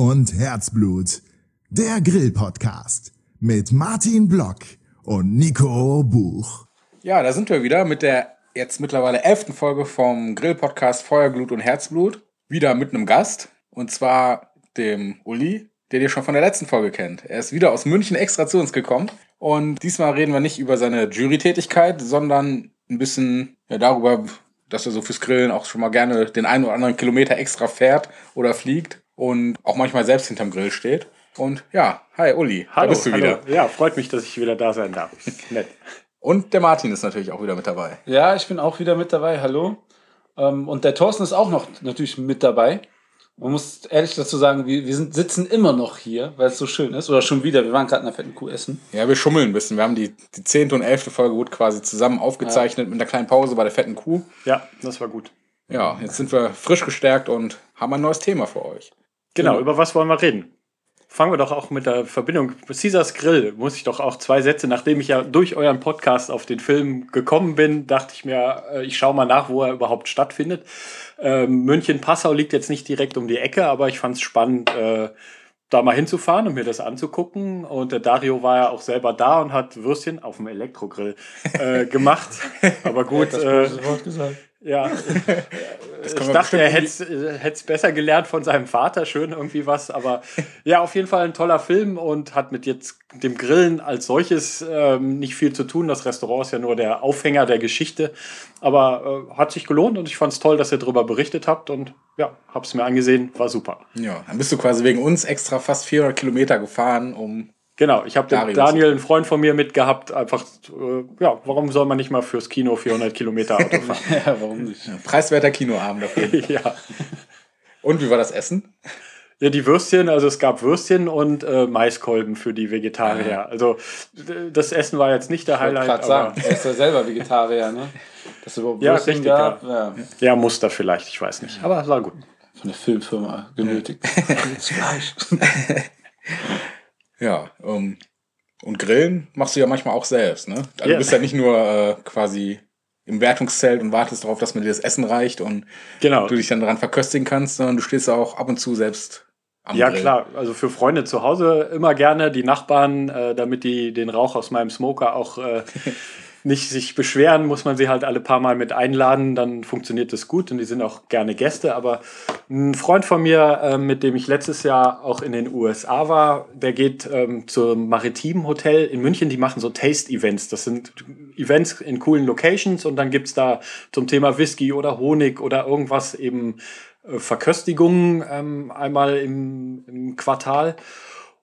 Und Herzblut. Der Grill-Podcast mit Martin Block und Nico Buch. Ja, da sind wir wieder mit der jetzt mittlerweile elften Folge vom Grill-Podcast Feuer, Glut und Herzblut. Wieder mit einem Gast. Und zwar dem Uli, der ihr schon von der letzten Folge kennt. Er ist wieder aus München extra zu uns gekommen. Und diesmal reden wir nicht über seine Jury-Tätigkeit, sondern ein bisschen ja, darüber, dass er so fürs Grillen auch schon mal gerne den einen oder anderen Kilometer extra fährt oder fliegt und auch manchmal selbst hinterm Grill steht. Und ja, hi Uli, hallo, da bist du hallo. wieder. Ja, freut mich, dass ich wieder da sein darf. Nett. Und der Martin ist natürlich auch wieder mit dabei. Ja, ich bin auch wieder mit dabei. Hallo. Ähm, Und der Thorsten ist auch noch natürlich mit dabei. Man muss ehrlich dazu sagen, wir, wir sind, sitzen immer noch hier, weil es so schön ist. Oder schon wieder. Wir waren gerade in der fetten Kuh essen. Ja, wir schummeln ein bisschen. Wir haben die, die zehnte und elfte Folge gut quasi zusammen aufgezeichnet mit einer kleinen Pause bei der fetten Kuh. Ja, das war gut. Ja, jetzt sind wir frisch gestärkt und haben ein neues Thema für euch. Genau, über was wollen wir reden? Fangen wir doch auch mit der Verbindung. Caesars Grill muss ich doch auch zwei Sätze, nachdem ich ja durch euren Podcast auf den Film gekommen bin, dachte ich mir, äh, ich schaue mal nach, wo er überhaupt stattfindet. Ähm, München-Passau liegt jetzt nicht direkt um die Ecke, aber ich fand es spannend, äh, da mal hinzufahren und mir das anzugucken. Und der Dario war ja auch selber da und hat Würstchen auf dem Elektrogrill äh, gemacht. Aber gut, äh, Wort gesagt. Ja. Ich dachte, er hätte es besser gelernt von seinem Vater, schön irgendwie was. Aber ja, auf jeden Fall ein toller Film und hat mit jetzt dem Grillen als solches ähm, nicht viel zu tun. Das Restaurant ist ja nur der Aufhänger der Geschichte. Aber äh, hat sich gelohnt und ich fand es toll, dass ihr darüber berichtet habt. Und ja, hab's mir angesehen, war super. Ja, dann bist du quasi wegen uns extra fast 400 Kilometer gefahren, um. Genau, ich habe den. Daniel, einen Freund von mir, mitgehabt. Einfach, äh, ja, warum soll man nicht mal fürs Kino 400 Kilometer Auto fahren? Ja, warum nicht? Preiswerter Kinoabend dafür. ja. Und wie war das Essen? Ja, die Würstchen, also es gab Würstchen und äh, Maiskolben für die Vegetarier. Also d- das Essen war jetzt nicht der Ich Highlight, gerade aber sagen, er ist ja selber Vegetarier, ne? Dass es überhaupt Ja, richtig, gab. Ja. ja, Muster vielleicht, ich weiß nicht. Aber es war gut. Von der Filmfirma genötigt. Fleisch. Ja, ähm, und Grillen machst du ja manchmal auch selbst, ne? Also Ja. Du bist ja nicht nur äh, quasi im Wertungszelt und wartest darauf, dass mir dir das Essen reicht und Genau. du dich dann daran verköstigen kannst, sondern du stehst auch ab und zu selbst am Ja, Grill. klar. Also für Freunde zu Hause immer gerne, die Nachbarn, äh, damit die den Rauch aus meinem Smoker auch äh, nicht sich beschweren, muss man sie halt alle paar Mal mit einladen, dann funktioniert das gut und die sind auch gerne Gäste. Aber ein Freund von mir, äh, mit dem ich letztes Jahr auch in den USA war, der geht ähm, zum Maritimen Hotel in München, die machen so Taste-Events. Das sind Events in coolen Locations und dann gibt's da zum Thema Whisky oder Honig oder irgendwas eben äh, Verköstigungen ähm, einmal im, im Quartal.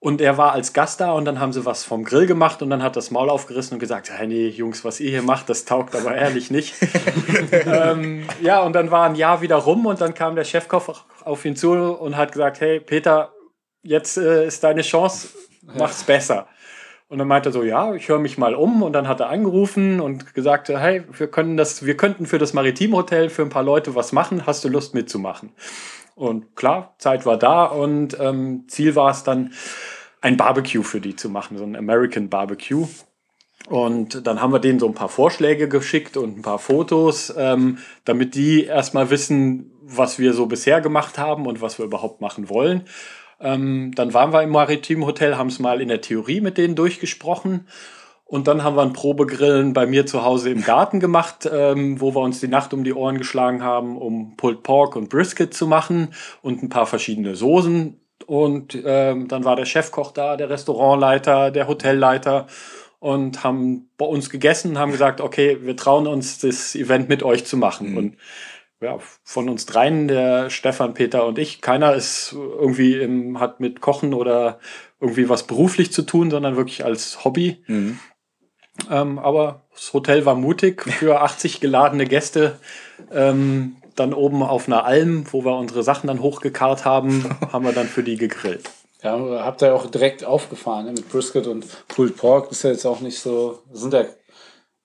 Und er war als Gast da und dann haben sie was vom Grill gemacht und dann hat das Maul aufgerissen und gesagt, hey, nee, Jungs, was ihr hier macht, das taugt aber ehrlich nicht. ähm, ja, und dann war ein Jahr wieder rum und dann kam der Chefkoch auf ihn zu und hat gesagt, hey, Peter, jetzt äh, ist deine Chance, mach's besser. Und dann meinte er so, ja, ich höre mich mal um. Und dann hat er angerufen und gesagt, hey, wir können das, wir könnten für das Maritimhotel für ein paar Leute was machen. Hast du Lust mitzumachen? Und klar, Zeit war da und ähm, Ziel war es dann, ein Barbecue für die zu machen, so ein American Barbecue. Und dann haben wir denen so ein paar Vorschläge geschickt und ein paar Fotos, ähm, damit die erstmal wissen, was wir so bisher gemacht haben und was wir überhaupt machen wollen. Ähm, dann waren wir im Maritim Hotel, haben es mal in der Theorie mit denen durchgesprochen. Und dann haben wir ein Probegrillen bei mir zu Hause im Garten gemacht, ähm, wo wir uns die Nacht um die Ohren geschlagen haben, um Pulled Pork und Brisket zu machen und ein paar verschiedene Soßen. Und ähm, dann war der Chefkoch da, der Restaurantleiter, der Hotelleiter und haben bei uns gegessen und haben gesagt, okay, wir trauen uns, das Event mit euch zu machen. Und ja, von uns dreien, der Stefan, Peter und ich, keiner ist irgendwie im, hat mit Kochen oder irgendwie was beruflich zu tun, sondern wirklich als Hobby. Mhm. Ähm, aber das Hotel war mutig für 80 geladene Gäste. Ähm, dann oben auf einer Alm, wo wir unsere Sachen dann hochgekarrt haben, haben wir dann für die gegrillt. Ja, habt ihr auch direkt aufgefahren ne? mit Brisket und Pulled Pork. Ist ja jetzt auch nicht so. Das sind ja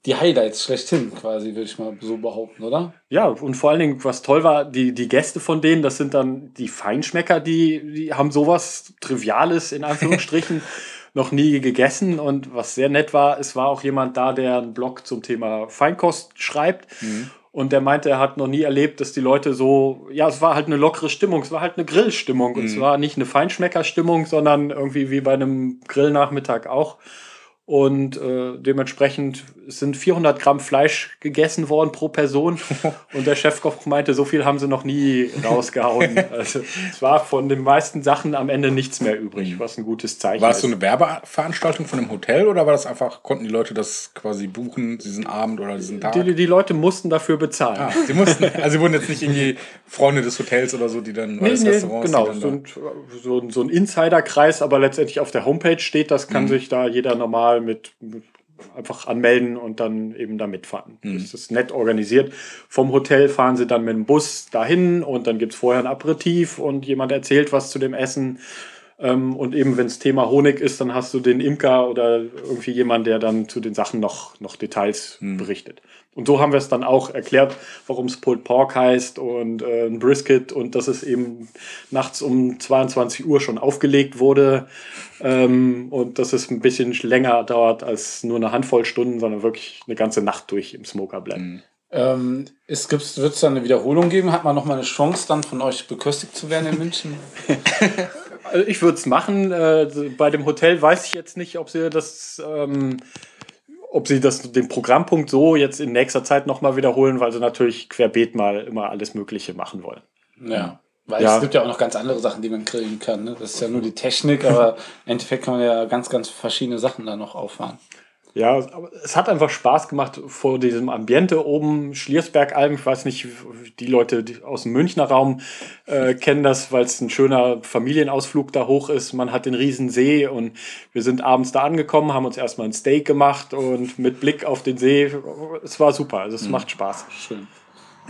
die Highlights schlechthin, quasi, würde ich mal so behaupten, oder? Ja, und vor allen Dingen, was toll war, die, die Gäste von denen, das sind dann die Feinschmecker, die, die haben sowas Triviales in Anführungsstrichen noch nie gegessen. Und was sehr nett war, es war auch jemand da, der einen Blog zum Thema Feinkost schreibt. Und der meinte, er hat noch nie erlebt, dass die Leute so, ja, es war halt eine lockere Stimmung, es war halt eine Grillstimmung. Und es war nicht eine Feinschmeckerstimmung, sondern irgendwie wie bei einem Grillnachmittag auch. Und äh, dementsprechend sind 400 Gramm Fleisch gegessen worden pro Person. Und der Chefkoch meinte, so viel haben sie noch nie rausgehauen. Also es war von den meisten Sachen am Ende nichts mehr übrig, was ein gutes Zeichen War das so ist. eine Werbeveranstaltung von einem Hotel oder war das einfach, konnten die Leute das quasi buchen, diesen Abend oder diesen Tag? Die, die Leute mussten dafür bezahlen. Ah, sie mussten, also sie wurden jetzt nicht irgendwie Freunde des Hotels oder so, die dann, Nee, des nee, Restaurants, genau, so dann ein, so, ein, so ein Insiderkreis, aber letztendlich auf der Homepage steht, das Mhm. kann sich da jeder normal mit, mit einfach anmelden und dann eben da mitfahren. Mhm. Das ist nett organisiert. Vom Hotel fahren sie dann mit dem Bus dahin und dann gibt's vorher ein Aperitif und jemand erzählt was zu dem Essen. Ähm, Und eben, wenn das Thema Honig ist, dann hast du den Imker oder irgendwie jemand, der dann zu den Sachen noch, noch Details berichtet. Und so haben wir es dann auch erklärt, warum es Pulled Pork heißt und äh, ein Brisket und dass es eben nachts um 22 Uhr schon aufgelegt wurde ähm, und dass es ein bisschen länger dauert als nur eine Handvoll Stunden, sondern wirklich eine ganze Nacht durch im Smoker bleibt. Ähm, es gibt, wird es dann eine Wiederholung geben? Hat man noch mal eine Chance, dann von euch beköstigt zu werden in München? Also ich würde es machen. Äh, bei dem Hotel weiß ich jetzt nicht, ob sie das, ähm, ob sie das den Programmpunkt so jetzt in nächster Zeit nochmal wiederholen, weil sie natürlich querbeet mal immer alles Mögliche machen wollen. Ja. Weil Ja. es gibt ja auch noch ganz andere Sachen, die man grillen kann. Ne? Das ist ja nur die Technik, aber im Endeffekt kann man ja ganz, ganz verschiedene Sachen da noch auffahren. Ja, aber es hat einfach Spaß gemacht vor diesem Ambiente oben, Schliersbergalm. Ich weiß nicht, die Leute aus dem Münchner Raum äh, kennen das, weil es ein schöner Familienausflug da hoch ist. Man hat den riesen See und wir sind abends da angekommen, haben uns erstmal ein Steak gemacht und mit Blick auf den See. Es war super, also es macht Spaß. Schön.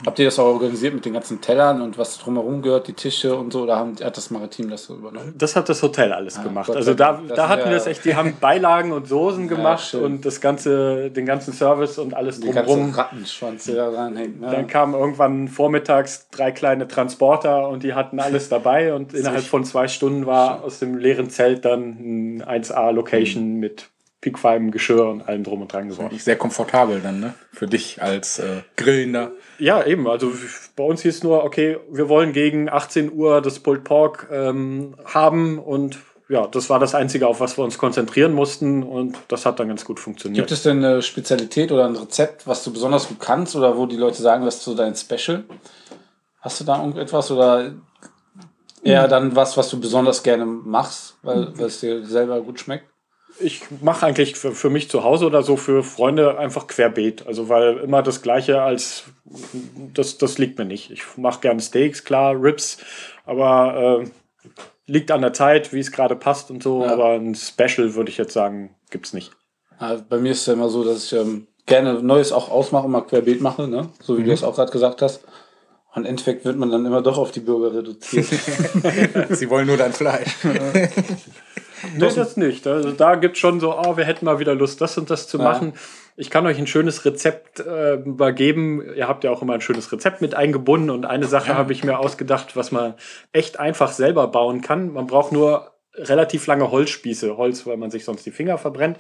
Habt ihr das auch organisiert mit den ganzen Tellern und was drumherum gehört, die Tische und so? Oder haben, hat das Maritim das so übernommen? Das hat das Hotel alles gemacht. Gott Also da, da hatten ja- wir es echt, die haben Beilagen und Soßen gemacht schön. und das ganze, den ganzen Service und alles Die drumherum. Rattenschwanz, der da reinhängt. Ne? Dann kamen irgendwann vormittags drei kleine Transporter und die hatten alles dabei und innerhalb von zwei Stunden war aus dem leeren Zelt dann ein 1A-Location mit piekfeinem Geschirr und allem drum und dran geworden. Sehr komfortabel dann, ne? Für dich als äh, Grillender. Ja, eben. Also bei uns hieß nur, okay, wir wollen gegen 18 Uhr das Pulled Pork ähm, haben und ja, das war das Einzige, auf was wir uns konzentrieren mussten und das hat dann ganz gut funktioniert. Gibt es denn eine Spezialität oder ein Rezept, was du besonders gut kannst oder wo die Leute sagen, das ist so dein Special? Hast du da irgendetwas oder eher dann was, was du besonders gerne machst, weil, weil es dir selber gut schmeckt? Ich mache eigentlich für, für mich zu Hause oder so für Freunde einfach querbeet. Also weil immer das Gleiche als das, das liegt mir nicht. Ich mache gerne Steaks, klar, Ribs, aber äh, liegt an der Zeit, wie es gerade passt und so. Ja. Aber ein Special würde ich jetzt sagen, gibt's nicht. Ja, bei mir ist es ja immer so, dass ich ähm, gerne Neues auch ausmache und mal querbeet mache, ne? so wie du das auch gerade gesagt hast. Und im Endeffekt wird man dann immer doch auf die Bürger reduziert. Sie wollen nur dein Fleisch. Nee, das nicht. Also da gibt schon so, oh, wir hätten mal wieder Lust, das und das zu Ja. machen. Ich kann euch ein schönes Rezept äh, übergeben. Ihr habt ja auch immer ein schönes Rezept mit eingebunden und eine Sache habe ich mir ausgedacht, was man echt einfach selber bauen kann. Man braucht nur relativ lange Holzspieße. Holz, weil man sich sonst die Finger verbrennt.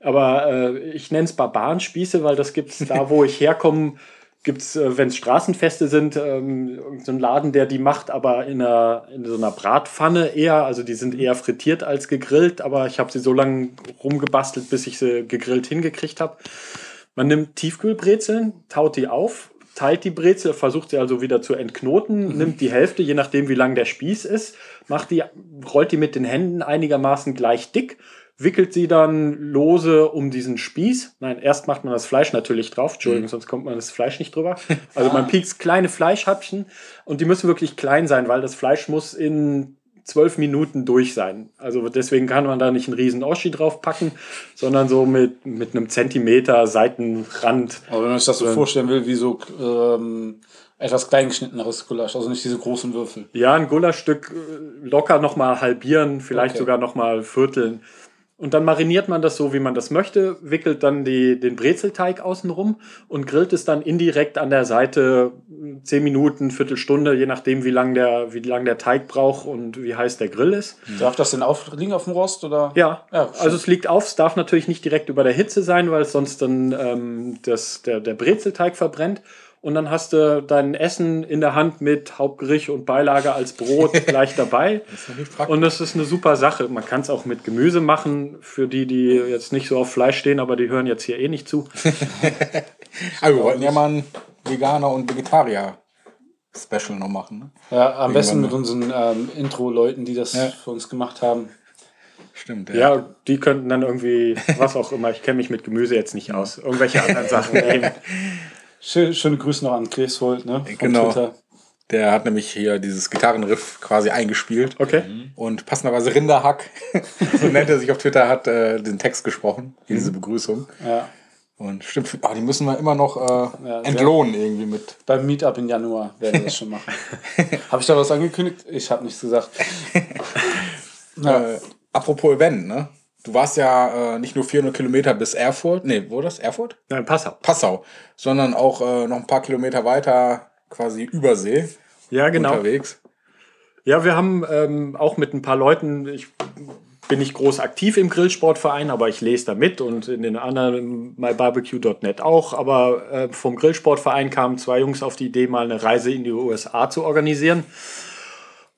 Aber äh, ich nenne es Barbarenspieße, weil das gibt's da, wo ich herkomme, gibt's, äh, wenn es Straßenfeste sind, ähm, so einen Laden, der die macht, aber in, einer, in so einer Bratpfanne eher. Also die sind eher frittiert als gegrillt, aber ich habe sie so lange rumgebastelt, bis ich sie gegrillt hingekriegt habe. Man nimmt Tiefkühlbrezeln, taut die auf, teilt die Brezel, versucht sie also wieder zu entknoten, nimmt die Hälfte, je nachdem wie lang der Spieß ist, macht die, rollt die mit den Händen einigermaßen gleich dick, wickelt sie dann lose um diesen Spieß. Nein, erst macht man das Fleisch natürlich drauf, Entschuldigung, sonst kommt man das Fleisch nicht drüber. Also man piekst kleine Fleischhäppchen und die müssen wirklich klein sein, weil das Fleisch muss in zwölf Minuten durch sein. Also deswegen kann man da nicht einen riesen Oschi drauf packen, sondern so mit, mit einem Zentimeter Seitenrand. Aber wenn man sich das so vorstellen will, wie so ähm, etwas kleingeschnitteneres Gulasch, also nicht diese großen Würfel. Ja, ein Gulaschstück äh, locker nochmal halbieren, vielleicht Okay. sogar nochmal vierteln. Und dann mariniert man das so, wie man das möchte, wickelt dann die, den Brezelteig außenrum und grillt es dann indirekt an der Seite 10 Minuten, Viertelstunde, je nachdem, wie lang der, wie lang der Teig braucht und wie heiß der Grill ist. Darf das denn auf, liegen auf dem Rost? Oder? Ja, Ja, also es liegt auf, es darf natürlich nicht direkt über der Hitze sein, weil es sonst dann ähm, das, der, der Brezelteig verbrennt. Und dann hast du dein Essen in der Hand mit Hauptgericht und Beilage als Brot gleich dabei. Das ist natürlich praktisch. Und das ist eine super Sache. Man kann es auch mit Gemüse machen, für die, die jetzt nicht so auf Fleisch stehen, aber die hören jetzt hier eh nicht zu. Aber wir wollten ja mal ein Veganer und Vegetarier Special noch machen. Ne? Ja, am besten mit Irgendwann unseren ähm, Intro-Leuten, die das Ja. für uns gemacht haben. Stimmt. Ja, die könnten dann irgendwie, was auch immer, ich kenne mich mit Gemüse jetzt nicht aus, irgendwelche anderen Sachen nehmen. Schön, schöne Grüße noch an Chris ne? Von Genau. Twitter. Der hat nämlich hier dieses Gitarrenriff quasi eingespielt. Okay. Und passenderweise Rinderhack, so nennt er sich auf Twitter, hat äh, den Text gesprochen, hier diese Begrüßung. Ja. Und stimmt, ah, die müssen wir immer noch äh, Ja, entlohnen irgendwie mit. Beim Meetup im Januar werden wir das schon machen. habe ich da was angekündigt? Ich habe nichts gesagt. Äh, apropos Event, ne? Du warst ja äh, nicht nur 400 Kilometer bis Erfurt, nee, wo das? Erfurt? Nein, Passau. Passau, sondern auch äh, noch ein paar Kilometer weiter quasi Übersee Ja, genau. unterwegs. Ja, wir haben ähm, auch mit ein paar Leuten, ich bin nicht groß aktiv im Grillsportverein, aber ich lese da mit und in den anderen mybarbecue.net auch. Aber äh, vom Grillsportverein kamen zwei Jungs auf die Idee, mal eine Reise in die USA zu organisieren.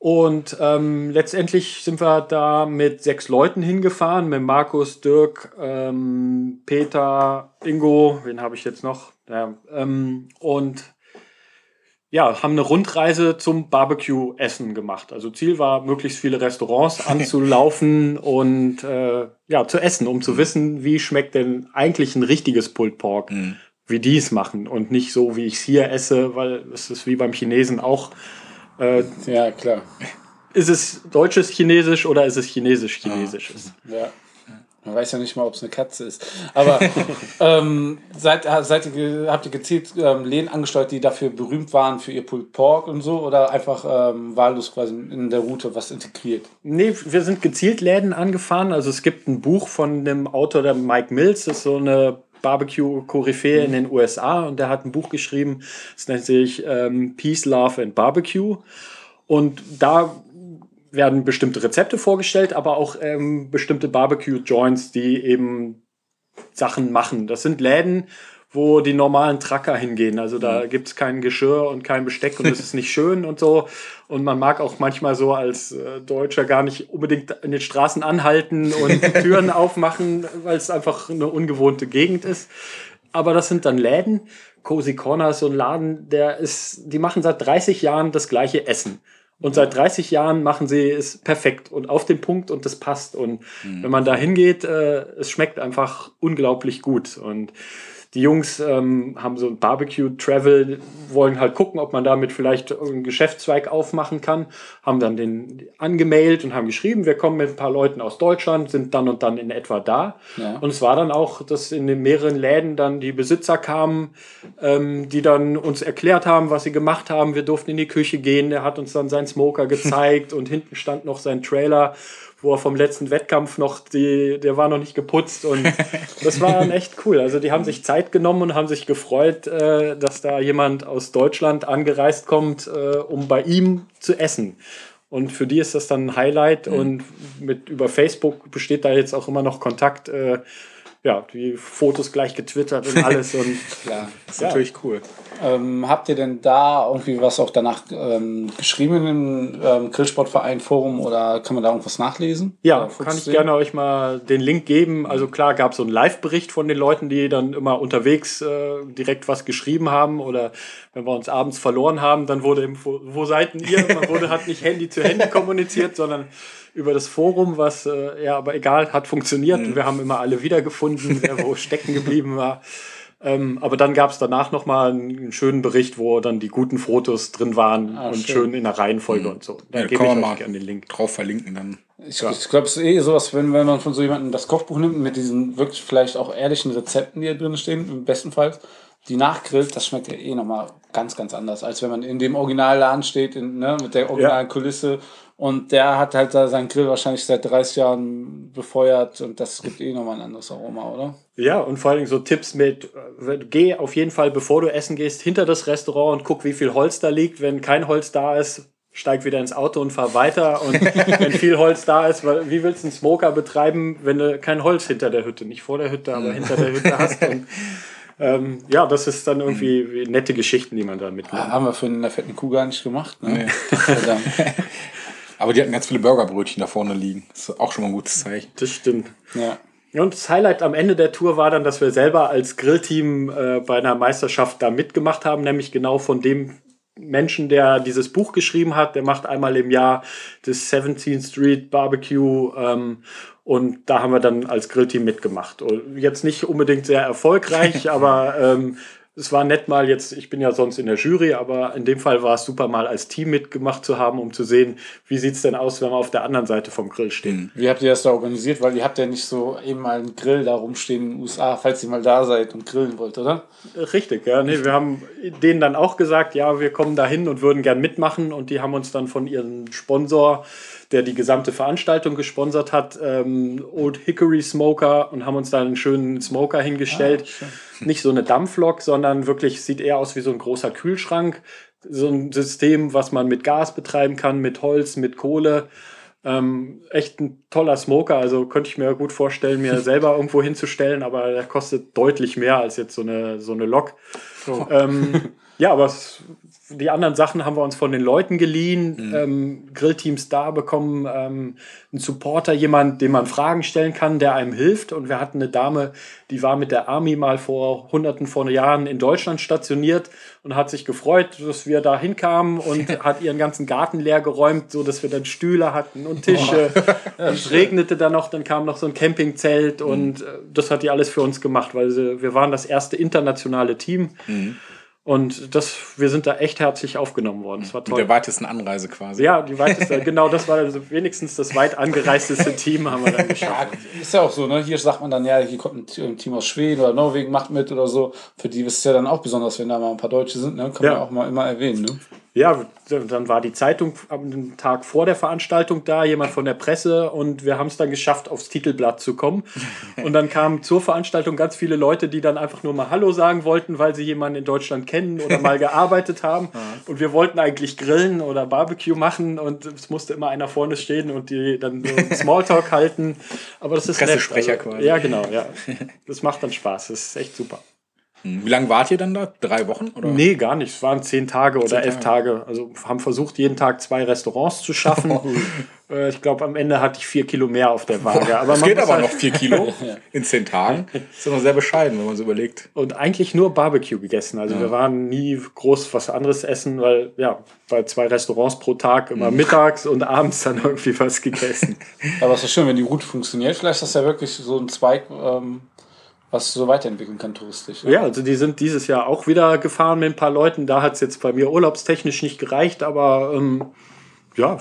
Und ähm, letztendlich sind wir da mit sechs Leuten hingefahren, mit Markus, Dirk, ähm, Peter, Ingo, wen habe ich jetzt noch? Ja, ähm, und ja, haben eine Rundreise zum Barbecue-Essen gemacht. Also Ziel war, möglichst viele Restaurants anzulaufen und äh, ja, zu essen, um zu wissen, wie schmeckt denn eigentlich ein richtiges Pulled Pork, wie die es machen und nicht so, wie ich es hier esse, weil es ist wie beim Chinesen auch. Äh, Ja, klar. ist es deutsches Chinesisch oder ist es chinesisch-chinesisches? Ja. Man weiß ja nicht mal, ob es eine Katze ist. Aber ähm, seid, seid ihr, habt ihr gezielt ähm, Läden angesteuert, die dafür berühmt waren für ihr Pulled Pork und so? Oder einfach ähm, wahllos quasi in der Route was integriert? Nee, wir sind gezielt Läden angefahren. Also es gibt ein Buch von dem Autor, der Mike Mills, das ist so eine Barbecue-Koryphäe in den USA und der hat ein Buch geschrieben, das nennt sich ähm, Peace, Love and Barbecue. Und da werden bestimmte Rezepte vorgestellt, aber auch ähm, bestimmte Barbecue-Joints, die eben Sachen machen. Das sind Läden, wo die normalen Tracker hingehen. Also da gibt es kein Geschirr und kein Besteck und es ist nicht schön und so. Und man mag auch manchmal so als äh, Deutscher gar nicht unbedingt in den Straßen anhalten und Türen aufmachen, weil es einfach eine ungewohnte Gegend ist. Aber das sind dann Läden. Cozy Corner ist so ein Laden, der ist, die machen seit 30 Jahren das gleiche Essen. Und seit 30 Jahren machen sie es perfekt und auf den Punkt und das passt. Und wenn man da hingeht, äh, es schmeckt einfach unglaublich gut. Und die Jungs ähm, haben so ein Barbecue-Travel, wollen halt gucken, ob man damit vielleicht einen Geschäftszweig aufmachen kann, haben dann den angemailt und haben geschrieben, wir kommen mit ein paar Leuten aus Deutschland, sind dann und dann in etwa da. Ja. Und es war dann auch, dass in den mehreren Läden dann die Besitzer kamen, ähm, die dann uns erklärt haben, was sie gemacht haben. Wir durften in die Küche gehen, der hat uns dann seinen Smoker gezeigt und hinten stand noch sein Trailer wo er vom letzten Wettkampf noch, die, der war noch nicht geputzt und das war dann echt cool. Also die haben sich Zeit genommen und haben sich gefreut, äh, dass da jemand aus Deutschland angereist kommt, äh, um bei ihm zu essen. Und für die ist das dann ein Highlight und mit über Facebook besteht da jetzt auch immer noch Kontakt. Äh, ja, die Fotos gleich getwittert und alles und Klar, ist Ja. natürlich cool. Ähm, habt ihr denn da irgendwie was auch danach ähm, geschrieben im ähm, Grillsportverein Forum oder kann man da irgendwas nachlesen? Ja, kann ich sehen? gerne euch mal den Link geben. Also klar gab es so einen Live-Bericht von den Leuten, die dann immer unterwegs äh, direkt was geschrieben haben oder wenn wir uns abends verloren haben, dann wurde eben, wo, wo seid denn ihr? Man wurde hat nicht Handy zu Handy kommuniziert, sondern über das Forum, was äh, ja, aber egal, hat funktioniert. Mhm. Wir haben immer alle wiedergefunden, wer wo stecken geblieben war. Ähm, aber dann gab es danach nochmal einen schönen Bericht, wo dann die guten Fotos drin waren Ah, und schön. schön in der Reihenfolge und so. Dann Ja, gebe kann ich euch mal gerne den Link. drauf verlinken dann. Ich, ich glaube, es ist eh sowas, wenn, wenn man von so jemandem das Kochbuch nimmt, mit diesen wirklich vielleicht auch ehrlichen Rezepten, die da drin stehen, im besten Fall, die nachgrillt, das schmeckt ja eh nochmal ganz, ganz anders, als wenn man in dem Originalladen steht, in, ne, mit der originalen Kulisse Und der hat halt da seinen Grill wahrscheinlich seit 30 Jahren befeuert und das gibt eh nochmal ein anderes Aroma, oder? Ja, und vor allen Dingen so Tipps mit, äh, geh auf jeden Fall, bevor du essen gehst, hinter das Restaurant und guck, wie viel Holz da liegt. Wenn kein Holz da ist, steig wieder ins Auto und fahr weiter. Und wenn viel Holz da ist, wie willst du einen Smoker betreiben, wenn du kein Holz hinter der Hütte, nicht vor der Hütte, aber hinter der Hütte hast? Und, ähm, ja, das ist dann irgendwie nette Geschichten, die man da mitnimmt. Haben wir für eine fetten Kuh gar nicht gemacht, ne? Verdammt. Aber die hatten ganz viele Burgerbrötchen da vorne liegen. Das ist auch schon mal ein gutes Zeichen. Das stimmt. Ja, Und das Highlight am Ende der Tour war dann, dass wir selber als Grillteam äh, bei einer Meisterschaft da mitgemacht haben, nämlich genau von dem Menschen, der dieses Buch geschrieben hat. Der macht einmal im Jahr das 17th Street Barbecue ähm, und da haben wir dann als Grillteam mitgemacht. Und jetzt nicht unbedingt sehr erfolgreich, aber ähm, es war nett mal jetzt, ich bin ja sonst in der Jury, aber in dem Fall war es super mal als Team mitgemacht zu haben, um zu sehen, wie sieht es denn aus, wenn man auf der anderen Seite vom Grill steht. Wie habt ihr das da organisiert? Weil ihr habt ja nicht so eben mal einen Grill da rumstehen in den USA, falls ihr mal da seid und grillen wollt, oder? Richtig, ja. Nee, wir haben denen dann auch gesagt, ja, wir kommen da hin und würden gern mitmachen. Und die haben uns dann von ihrem Sponsor, der die gesamte Veranstaltung gesponsert hat, ähm, Old Hickory Smoker und haben uns da einen schönen Smoker hingestellt. Nicht so eine Dampflok, sondern wirklich sieht eher aus wie so ein großer Kühlschrank. So ein System, was man mit Gas betreiben kann, mit Holz, mit Kohle. Ähm, echt ein toller Smoker, also könnte ich mir gut vorstellen, mir selber irgendwo hinzustellen, aber der kostet deutlich mehr als jetzt so eine, so eine Lok. Ähm, ja, aber es, die anderen Sachen haben wir uns von den Leuten geliehen, ähm, Grillteams da bekommen, ähm, einen Supporter, jemand, dem man Fragen stellen kann, der einem hilft. Und wir hatten eine Dame, die war mit der Army mal vor hunderten von Jahren in Deutschland stationiert und hat sich gefreut, dass wir da hinkamen und hat ihren ganzen Garten leer geräumt, so dass wir dann Stühle hatten und Tische. es regnete dann noch, dann kam noch so ein Campingzelt und äh, das hat die alles für uns gemacht, weil sie, wir waren das erste internationale Team. Und das, wir sind da echt herzlich aufgenommen worden. Das war Mit toll. der weitesten Anreise quasi. Ja, die weiteste, genau, das war also wenigstens das weit angereisteste Team, haben wir dann geschafft. Ja, ist ja auch so, ne? Hier sagt man dann, ja, hier kommt ein Team aus Schweden oder Norwegen, macht mit oder so. Für die ist es ja dann auch besonders, wenn da mal ein paar Deutsche sind, ne? Kann Ja. man auch mal immer erwähnen, ne? Ja, dann war die Zeitung am Tag vor der Veranstaltung da, jemand von der Presse und wir haben es dann geschafft, aufs Titelblatt zu kommen. Und dann kamen zur Veranstaltung ganz viele Leute, die dann einfach nur mal Hallo sagen wollten, weil sie jemanden in Deutschland kennen oder mal gearbeitet haben. Und wir wollten eigentlich grillen oder Barbecue machen und es musste immer einer vorne stehen und die dann so einen Smalltalk halten. Aber das ist nett. Pressesprecher also, quasi. Ja, genau, ja. Das macht dann Spaß. Das ist echt super. Wie lange wart ihr dann da? Drei Wochen? Oder? Nee, gar nicht. Es waren zehn Tage oder Zehn elf Tage. Also haben versucht, jeden Tag zwei Restaurants zu schaffen. Äh, ich glaube, am Ende hatte ich vier Kilo mehr auf der Waage. Aber Es man geht aber halt- noch vier Kilo in zehn Tagen. Ist doch noch sehr bescheiden, wenn man so überlegt. Und eigentlich nur Barbecue gegessen. Also wir waren nie groß was anderes essen, weil ja, bei zwei Restaurants pro Tag immer mittags und abends dann irgendwie was gegessen. Aber es ist schön, wenn die Route funktioniert. Vielleicht ist das ja wirklich so ein Zweig, ähm, was so weiterentwickeln kann touristisch. Ja, also die sind dieses Jahr auch wieder gefahren mit ein paar Leuten. Da hat es jetzt bei mir urlaubstechnisch nicht gereicht, aber ähm, ja,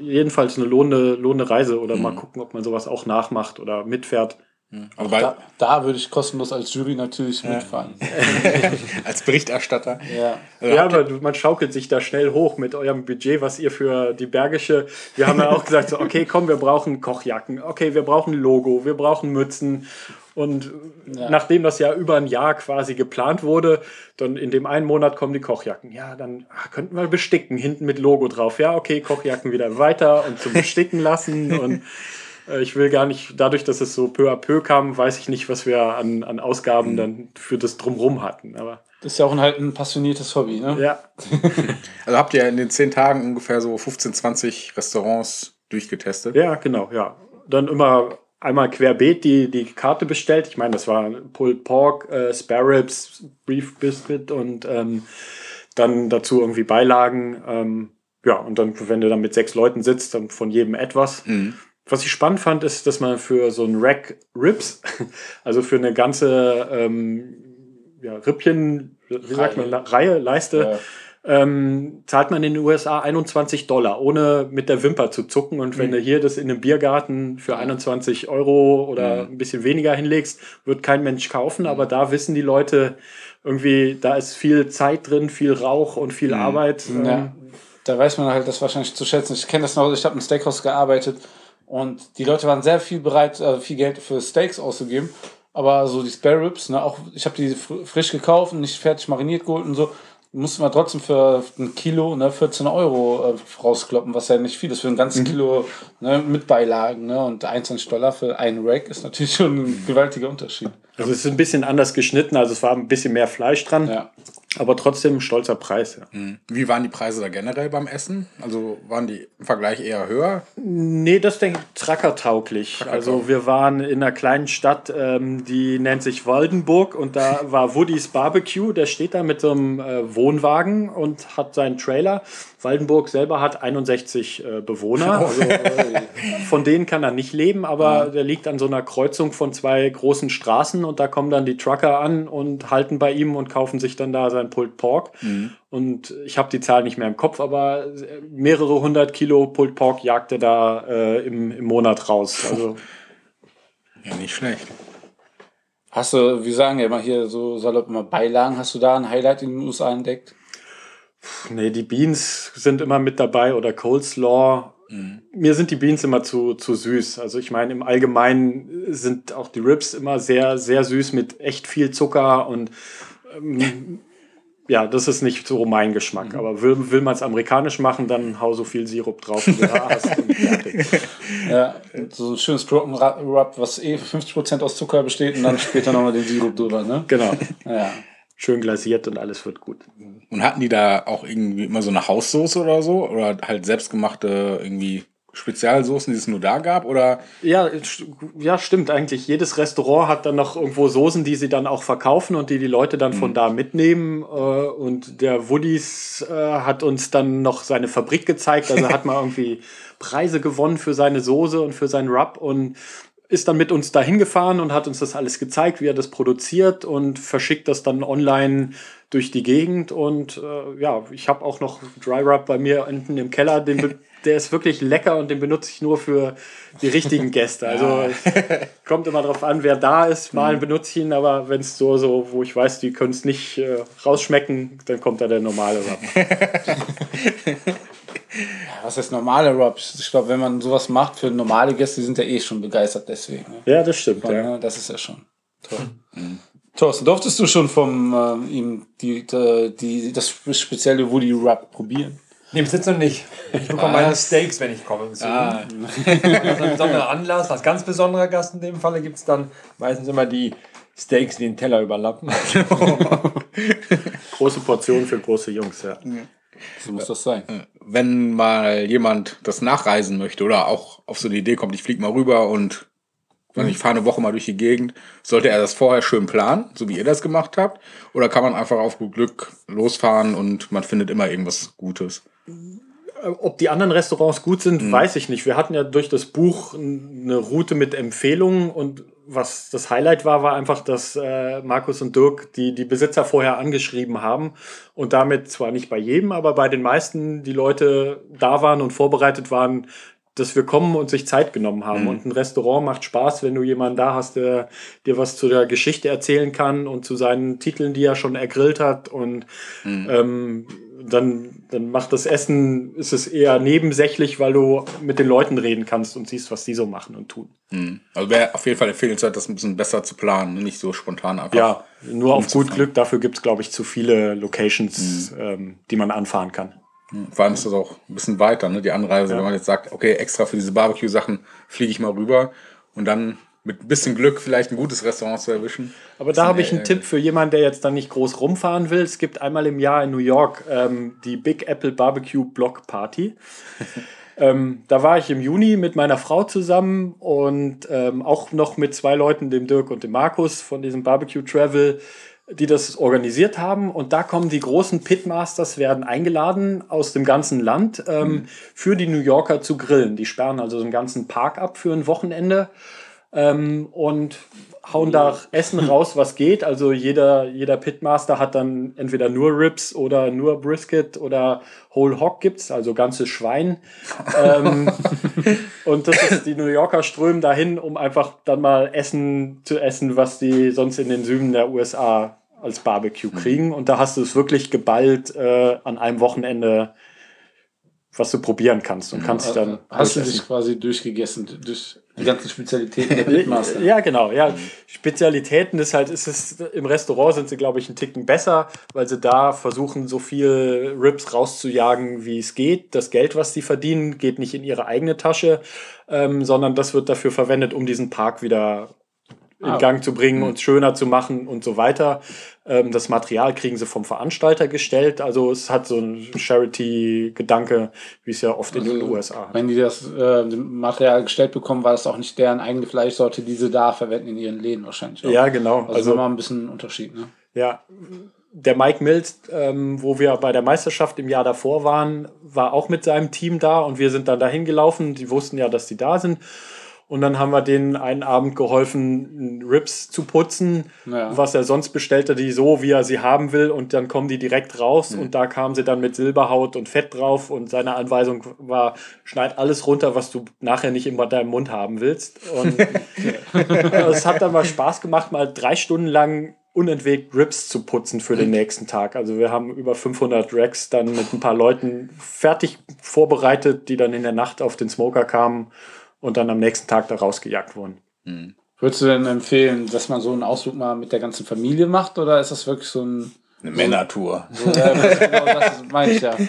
jedenfalls eine lohnende, lohnende Reise oder mal gucken, ob man sowas auch nachmacht oder mitfährt. Aber bei, Da, da würde ich kostenlos als Jury natürlich mitfahren. als Berichterstatter. Ja. Also Ja, aber man schaukelt sich da schnell hoch mit eurem Budget, was ihr für die Bergische. Wir haben ja auch gesagt, so, okay, komm, wir brauchen Kochjacken, okay, wir brauchen Logo, wir brauchen Mützen. Und Ja. nachdem das ja über ein Jahr quasi geplant wurde, dann in dem einen Monat kommen die Kochjacken. Ja, dann ah, könnten wir besticken, hinten mit Logo drauf. Ja, okay, Kochjacken wieder weiter und zum Besticken lassen. Und äh, ich will gar nicht, dadurch, dass es so peu à peu kam, weiß ich nicht, was wir an, an Ausgaben dann für das Drumrum hatten. Aber Das ist ja auch ein, halt ein passioniertes Hobby, ne? ja, Also habt ihr in den zehn Tagen ungefähr so 15, 20 Restaurants durchgetestet? Ja, genau, ja. Dann immer einmal querbeet die, die Karte bestellt. Ich meine, das war Pulled Pork, äh, Spare Ribs, Beef Biscuit und ähm, dann dazu irgendwie Beilagen. Ähm, ja, und dann, wenn du dann mit sechs Leuten sitzt, dann von jedem etwas. Was ich spannend fand, ist, dass man für so ein Rack Ribs, also für eine ganze ähm, ja, Rippchen, wie sagt man, Reihe, Leiste, ähm, zahlt man in den USA 21 Dollar, ohne mit der Wimper zu zucken. Und wenn du hier das in einem Biergarten für 21 Euro oder ein bisschen weniger hinlegst, wird kein Mensch kaufen. Aber da wissen die Leute irgendwie, da ist viel Zeit drin, viel Rauch und viel Arbeit. Ähm, Ja. da weiß man halt das wahrscheinlich zu schätzen. Ich kenne das noch, ich habe im Steakhouse gearbeitet und die Leute waren sehr viel bereit, äh, viel Geld für Steaks auszugeben. Aber so die Spare Ribs, ne, auch ich habe die fr- frisch gekauft und nicht fertig mariniert geholt und so, musste man trotzdem für ein Kilo ne, 14 Euro äh, rauskloppen, was ja nicht viel ist. Für ein ganzes Kilo ne, mit Beilagen ne, und 21 Dollar für einen Rack ist natürlich schon ein gewaltiger Unterschied. Also es ist ein bisschen anders geschnitten, also es war ein bisschen mehr Fleisch dran, Ja. Aber trotzdem ein stolzer Preis. Ja. Wie waren die Preise da generell beim Essen? Also waren die im Vergleich eher höher? Nee, das denke ich trackertauglich. Also wir waren in einer kleinen Stadt, ähm, die nennt sich Waldenburg und da war Woodys Barbecue, der steht da mit so einem äh, Wohnwagen und hat seinen Trailer. Waldenburg selber hat 61 äh, Bewohner, also äh, von denen kann er nicht leben, aber der liegt an so einer Kreuzung von zwei großen Straßen und da kommen dann die Trucker an und halten bei ihm und kaufen sich dann da sein Pulled Pork. Und ich habe die Zahl nicht mehr im Kopf, aber mehrere hundert Kilo Pulled Pork jagt er da äh, im, im Monat raus. Also Ja, nicht schlecht. Hast du, wir sagen ja immer hier so salopp immer Beilagen, hast du da ein Highlight in den USA entdeckt? Nee, die Beans sind immer mit dabei oder Coleslaw. Mir sind die Beans immer zu, zu süß. Also ich meine, im Allgemeinen sind auch die Ribs immer sehr, sehr süß mit echt viel Zucker und ähm, ja, das ist nicht so mein Geschmack. Aber will, will man es amerikanisch machen, dann hau so viel Sirup drauf, wie du da hast. Und fertig. Ja, so ein schönes Rub, was eh 50% aus Zucker besteht und dann später nochmal den Sirup drüber, ne? Genau. Ja. Schön glasiert und alles wird gut. Und hatten die da auch irgendwie immer so eine Haussoße oder so? Oder halt selbstgemachte irgendwie Spezialsoßen, die es nur da gab? Oder Ja, ja, stimmt eigentlich. Jedes Restaurant hat dann noch irgendwo Soßen, die sie dann auch verkaufen und die die Leute dann von da mitnehmen. Äh, und der Woodies äh, hat uns dann noch seine Fabrik gezeigt. Also hat mal irgendwie Preise gewonnen für seine Soße und für seinen Rub und ist dann mit uns dahin gefahren und hat uns das alles gezeigt, wie er das produziert und verschickt das dann online durch die Gegend. Und äh, ja, ich habe auch noch Dry Rub bei mir unten im Keller. Den der ist wirklich lecker und den benutze ich nur für die richtigen Gäste. Also kommt immer darauf an, wer da ist. Mal benutze ich ihn, aber wenn es so, so, wo ich weiß, die können es nicht äh, rausschmecken, dann kommt da der normale Rub. Was heißt normale Rubs? Ich glaube, wenn man sowas macht für normale Gäste, die sind ja eh schon begeistert deswegen. Ne? Ja, das stimmt. Ja. Ja. ne? Das ist ja schon toll. Thorsten, durftest du schon vom ähm, ihm die, die, die, das spezielle Woody Rub probieren? Nee, bis jetzt noch nicht. Ich bekomme meine Steaks, wenn ich komme. Deswegen. Ah. Also ein besonderer Anlass, als ganz besonderer Gast in dem Falle gibt es dann meistens immer die Steaks, die den Teller überlappen. Große Portion für große Jungs, ja. So muss das sein. wenn mal jemand das nachreisen möchte oder auch auf so eine Idee kommt, ich fliege mal rüber und wenn ich fahre eine Woche mal durch die Gegend, sollte er das vorher schön planen, so wie ihr das gemacht habt? Oder kann man einfach auf gut Glück losfahren und man findet immer irgendwas Gutes? Ob die anderen Restaurants gut sind, weiß ich nicht. Wir hatten ja durch das Buch eine Route mit Empfehlungen und was das Highlight war, war einfach, dass äh, Markus und Dirk die, die Besitzer vorher angeschrieben haben und damit zwar nicht bei jedem, aber bei den meisten die Leute da waren und vorbereitet waren, dass wir kommen und sich Zeit genommen haben. Und ein Restaurant macht Spaß, wenn du jemanden da hast, der dir was zu der Geschichte erzählen kann und zu seinen Titeln, die er schon ergrillt hat. Und ähm, dann, dann macht das Essen, ist es eher nebensächlich, weil du mit den Leuten reden kannst und siehst, was die so machen und tun. Hm. Also wäre auf jeden Fall empfehlenswert, das ein bisschen besser zu planen, nicht so spontan einfach. Ja, nur auf gut. Glück. Dafür gibt es, glaube ich, zu viele Locations, ähm, die man anfahren kann. Vor allem ist das auch ein bisschen weiter, ne? Die Anreise, wenn man jetzt sagt, okay, extra für diese Barbecue-Sachen fliege ich mal rüber und dann mit ein bisschen Glück vielleicht ein gutes Restaurant zu erwischen. Aber da habe ich einen Tipp für jemanden, der jetzt dann nicht groß rumfahren will. Es gibt einmal im Jahr in New York ähm, die Big Apple Barbecue Block Party. ähm, da war ich im Juni mit meiner Frau zusammen und ähm, auch noch mit zwei Leuten, dem Dirk und dem Markus von diesem Barbecue Travel, die das organisiert haben. Und da kommen die großen Pitmasters, werden eingeladen aus dem ganzen Land ähm, für die New Yorker zu grillen. Die sperren also den ganzen Park ab für ein Wochenende ähm, und hauen da Essen raus, was geht. Also jeder, jeder Pitmaster hat dann entweder nur Ribs oder nur Brisket oder Whole Hog gibt's, also ganzes Schwein. ähm, und das ist, die New Yorker strömen dahin, um einfach dann mal Essen zu essen, was die sonst in den Süden der USA als Barbecue kriegen. Und da hast du es wirklich geballt äh, an einem Wochenende was du probieren kannst und kannst dich dann. Hast du dich quasi durchgegessen, durch die ganzen Spezialitäten der Pitmaster? Ja, genau. Ja, Spezialitäten ist halt, ist es im Restaurant sind sie, glaube ich, einen Ticken besser, weil sie da versuchen, so viel Rips rauszujagen, wie es geht. Das Geld, was sie verdienen, geht nicht in ihre eigene Tasche, ähm, sondern das wird dafür verwendet, um diesen Park wieder in Ah. Gang zu bringen und schöner zu machen und so weiter. Ähm, das Material kriegen sie vom Veranstalter gestellt. Also es hat so einen Charity-Gedanke, wie es ja oft in den USA hat. Wenn die das äh, Material gestellt bekommen, war das auch nicht deren eigene Fleischsorte, die sie da verwenden in ihren Läden wahrscheinlich. auch. Ja, genau. Also, Also, nochmal ein bisschen Unterschied, ne? Ja, der Mike Mills, ähm, wo wir bei der Meisterschaft im Jahr davor waren, war auch mit seinem Team da und wir sind dann dahin gelaufen. Die wussten ja, dass die da sind. Und dann haben wir denen einen Abend geholfen, Rips zu putzen, Ja. was er sonst bestellte, die so, wie er sie haben will. Und dann kommen die direkt raus. Und da kamen sie dann mit Silberhaut und Fett drauf. Und seine Anweisung war, schneid alles runter, was du nachher nicht in deinem Mund haben willst. Und es hat dann mal Spaß gemacht, mal drei Stunden lang unentwegt Rips zu putzen für den nächsten Tag. Also wir haben über 500 Racks dann mit ein paar Leuten fertig vorbereitet, die dann in der Nacht auf den Smoker kamen und dann am nächsten Tag da rausgejagt wurden. Würdest du denn empfehlen, dass man so einen Ausflug mal mit der ganzen Familie macht oder ist das wirklich so ein. Eine Männertour. So, ja, das, genau das meine ich ja.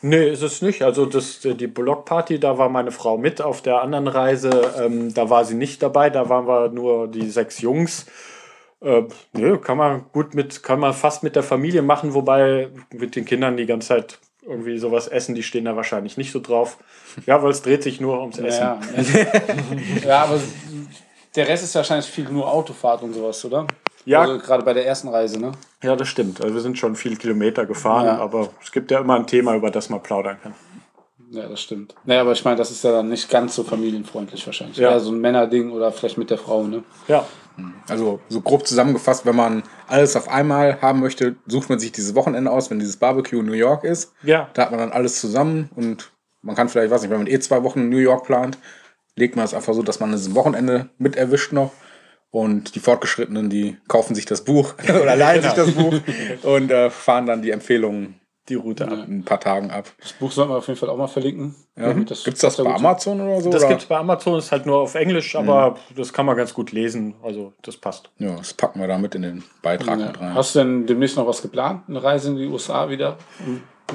Nee, ist es nicht. Also das, die Blockparty, da war meine Frau mit. Auf der anderen Reise, ähm, da war sie nicht dabei. Da waren wir nur die sechs Jungs. Äh, nö, kann man gut mit, kann man fast mit der Familie machen, wobei mit den Kindern die ganze Zeit irgendwie sowas essen, die stehen da wahrscheinlich nicht so drauf. Ja, weil es dreht sich nur ums Essen. Ja, ja, aber der Rest ist wahrscheinlich viel nur Autofahrt und sowas, oder? Ja. Also gerade bei der ersten Reise, ne? Ja, das stimmt. Also wir sind schon viele Kilometer gefahren, Ja. aber es gibt ja immer ein Thema, über das man plaudern kann. Ja, das stimmt. Naja, aber ich meine, das ist ja dann nicht ganz so familienfreundlich wahrscheinlich. Ja. Ja, so ein Männerding oder vielleicht mit der Frau, ne? Ja, Also so grob zusammengefasst, wenn man alles auf einmal haben möchte, sucht man sich dieses Wochenende aus, wenn dieses Barbecue in New York ist. ja. Da hat man dann alles zusammen und man kann vielleicht, weiß nicht, wenn man eh zwei Wochen in New York plant, legt man es einfach so, dass man das Wochenende mit erwischt noch. Und die Fortgeschrittenen, die kaufen sich das Buch oder leihen sich das Buch und äh, fahren dann die Empfehlungen die Route ab. in ein paar Tagen ab. Das Buch sollten wir auf jeden Fall auch mal verlinken. Ja. damit Gibt es das ja bei Amazon oder so? Das gibt es bei Amazon, ist halt nur auf Englisch, aber das kann man ganz gut lesen. Also das passt. Ja, das packen wir da mit in den Beitrag Ja. mit rein. Hast du denn demnächst noch was geplant? Eine Reise in die USA wieder?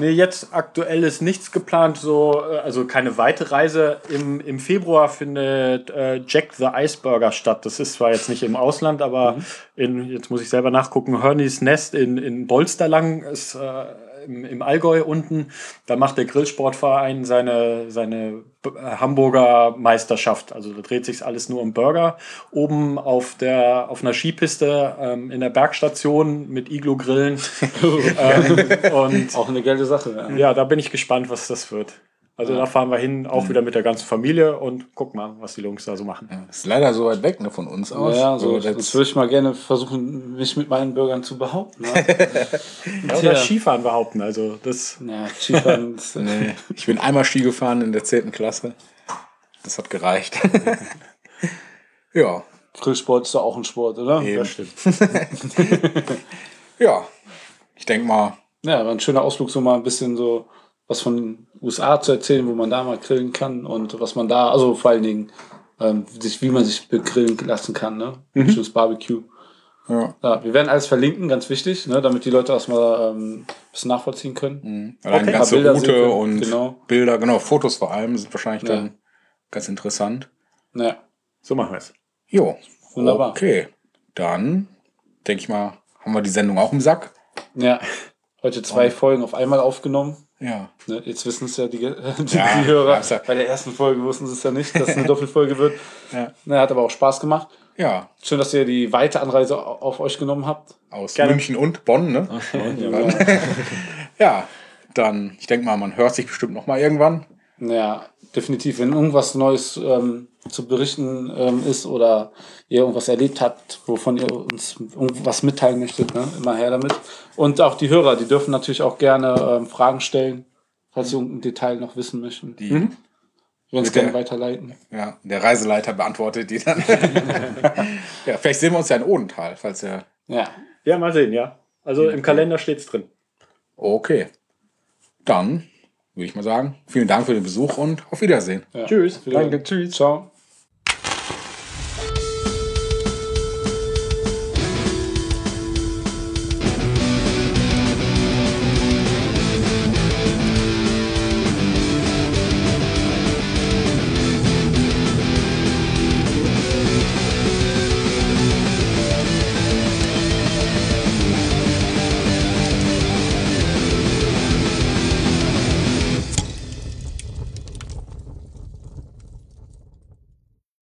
Nee, jetzt aktuell ist nichts geplant, so, äh, also keine weite Reise. Im, im Februar findet äh, Jack the Iceburger statt. Das ist zwar jetzt nicht im Ausland, aber in, jetzt muss ich selber nachgucken, Hörnies Nest in, in Bolsterlang ist äh, im, im Allgäu unten. Da macht der Grillsportverein seine, seine Hamburger Meisterschaft. Also da dreht sich alles nur um Burger. Oben auf, der, auf einer Skipiste ähm, in der Bergstation mit Iglo-Grillen. ähm, und Auch eine geile Sache. Ja. ja, da bin ich gespannt, was das wird. Also da fahren wir hin, auch wieder mit der ganzen Familie und guck mal, was die Jungs da so machen. Das ist leider so weit weg ne, von uns aus. Ja, so, so, das würde ich mal gerne versuchen, mich mit meinen Bürgern zu behaupten. Ne? Ja, oder Skifahren behaupten, also das. ja, Skifahren ist, nee. Ich bin einmal Ski gefahren in der 10. Klasse. Das hat gereicht. ja, Grillsport ist doch auch ein Sport, oder? eben. stimmt. Ja, ich denke mal, Ja, aber ein schöner Ausflug, so mal ein bisschen so was von den USA zu erzählen, wo man da mal grillen kann und was man da, also vor allen Dingen, ähm, sich, wie man sich begrillen lassen kann, ne? Mhm. Schönes Barbecue. ja. Ja, wir werden alles verlinken, ganz wichtig, ne? damit die Leute das mal ähm, ein bisschen nachvollziehen können. Allein die Okay. ganze Bilder Route und genau. Bilder, genau, Fotos vor allem sind wahrscheinlich Ja. dann ganz interessant. Ja, So machen wir es. Jo, Wunderbar. Okay, dann denke ich mal, haben wir die Sendung auch im Sack. ja. Heute zwei Folgen auf einmal aufgenommen. Ja, Ne, jetzt wissen es ja die, die, Ja, die Hörer. ja. Bei der ersten Folge wussten sie es ja nicht, dass es eine Doppelfolge wird. Ja. Ne, hat aber auch Spaß gemacht. ja, Schön, dass ihr die weite Anreise au- auf euch genommen habt. aus Gerne. München und Bonn, ne? Ja, dann, ich denke mal, man hört sich bestimmt noch mal irgendwann. Ja, definitiv. Wenn irgendwas Neues ähm, zu berichten ähm, ist oder ihr irgendwas erlebt habt, wovon ihr uns irgendwas mitteilen möchtet, ne? immer her damit. Und auch die Hörer, die dürfen natürlich auch gerne ähm, Fragen stellen, falls sie irgendein Detail noch wissen möchten. Die, Wir werden es Mit gerne weiterleiten. ja, der Reiseleiter beantwortet die dann. ja, vielleicht sehen wir uns ja in Odenthal, falls ihr. Ja. Ja, mal sehen, ja. Also im Kalender steht's drin. Okay. Dann würde ich mal sagen, vielen Dank für den Besuch und auf Wiedersehen. Ja. Tschüss. Danke, tschüss. Ciao.